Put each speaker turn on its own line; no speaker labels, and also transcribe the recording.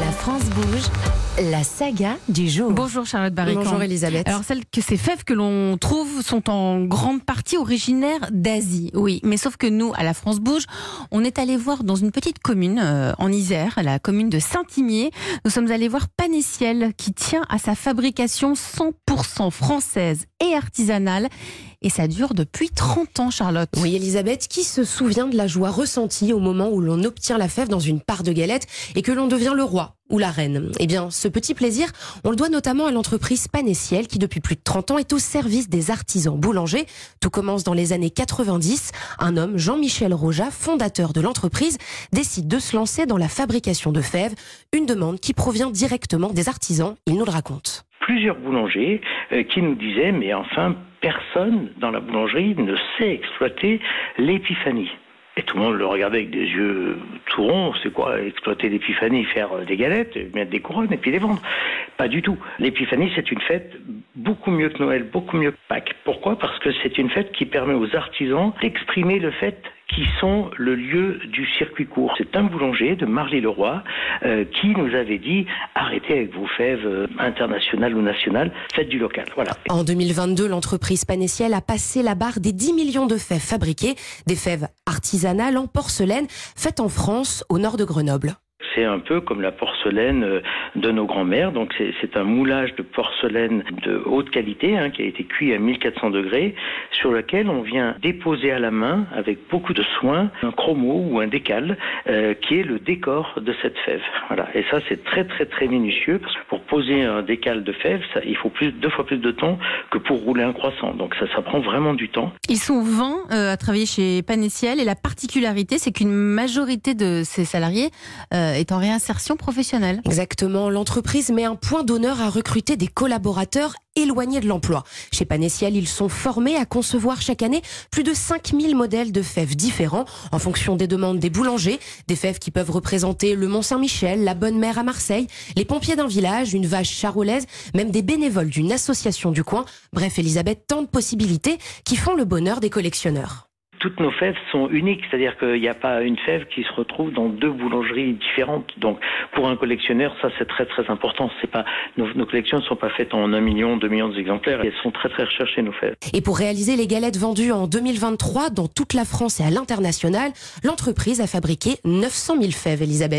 La France bouge, la saga du jour.
Bonjour Charlotte Barrican.
Bonjour Elisabeth.
Alors celles que ces fèves que l'on trouve sont en grande partie originaires d'Asie, oui. Mais sauf que nous, à la France Bouge, on est allé voir dans une petite commune euh, en Isère, la commune de Saint-Imier. Nous sommes allés voir Panessiel qui tient à sa fabrication 100% française et artisanale. Et ça dure depuis 30 ans, Charlotte.
Oui, Elisabeth, qui se souvient de la joie ressentie au moment où l'on obtient la fève dans une part de galette et que l'on devient le roi ou la reine? Eh bien, ce petit plaisir, on le doit notamment à l'entreprise Panessiel qui, depuis plus de 30 ans, est au service des artisans boulangers. Tout commence dans les années 90. Un homme, Jean-Michel Roja, fondateur de l'entreprise, décide de se lancer dans la fabrication de fèves, une demande qui provient directement des artisans. Il nous le raconte
plusieurs boulangers euh, qui nous disaient mais enfin personne dans la boulangerie ne sait exploiter l'épiphanie. Et tout le monde le regardait avec des yeux tout ronds. C'est quoi exploiter l'épiphanie Faire euh, des galettes, mettre des couronnes et puis les vendre Pas du tout. L'épiphanie, c'est une fête beaucoup mieux que Noël, beaucoup mieux que Pâques. Parce que c'est une fête qui permet aux artisans d'exprimer le fait qui sont le lieu du circuit court. C'est un boulanger de Marly-le-Roi euh, qui nous avait dit arrêtez avec vos fèves euh, internationales ou nationales, faites du local. Voilà.
En 2022, l'entreprise Panessiel a passé la barre des 10 millions de fèves fabriquées, des fèves artisanales en porcelaine faites en France, au nord de Grenoble.
C'est un peu comme la porcelaine euh, de nos grands-mères. Donc c'est un moulage de porcelaine de haute qualité hein, qui a été cuit à 1400 degrés, sur lequel on vient déposer à la main avec beaucoup de soin un chromo ou un décal euh, qui est le décor de cette fève. Voilà. Et ça c'est très très très minutieux pour poser un décal de fève, il faut plus deux fois plus de temps que pour rouler un croissant. Donc ça ça prend vraiment du temps.
Ils sont 20 euh, à travailler chez Panessiel et la particularité c'est qu'une majorité de ces salariés en réinsertion professionnelle.
Exactement. L'entreprise met un point d'honneur à recruter des collaborateurs éloignés de l'emploi. Chez Panessiel, ils sont formés à concevoir chaque année plus de 5000 modèles de fèves différents en fonction des demandes des boulangers. Des fèves qui peuvent représenter le Mont-Saint-Michel, la Bonne Mère à Marseille, les pompiers d'un village, une vache charolaise, même des bénévoles d'une association du coin. Bref, Elisabeth, tant de possibilités qui font le bonheur des collectionneurs
toutes nos fèves sont uniques, c'est-à-dire qu'il n'y a pas une fève qui se retrouve dans deux boulangeries différentes. Donc, pour un collectionneur, ça c'est très très important. C'est pas nos, collections ne sont pas faites en un million, deux millions d'exemplaires. Elles sont très très recherchées nos fèves.
Et pour réaliser les galettes vendues en 2023 dans toute la France et à l'international, l'entreprise a fabriqué 900 000 fèves, Elisabeth.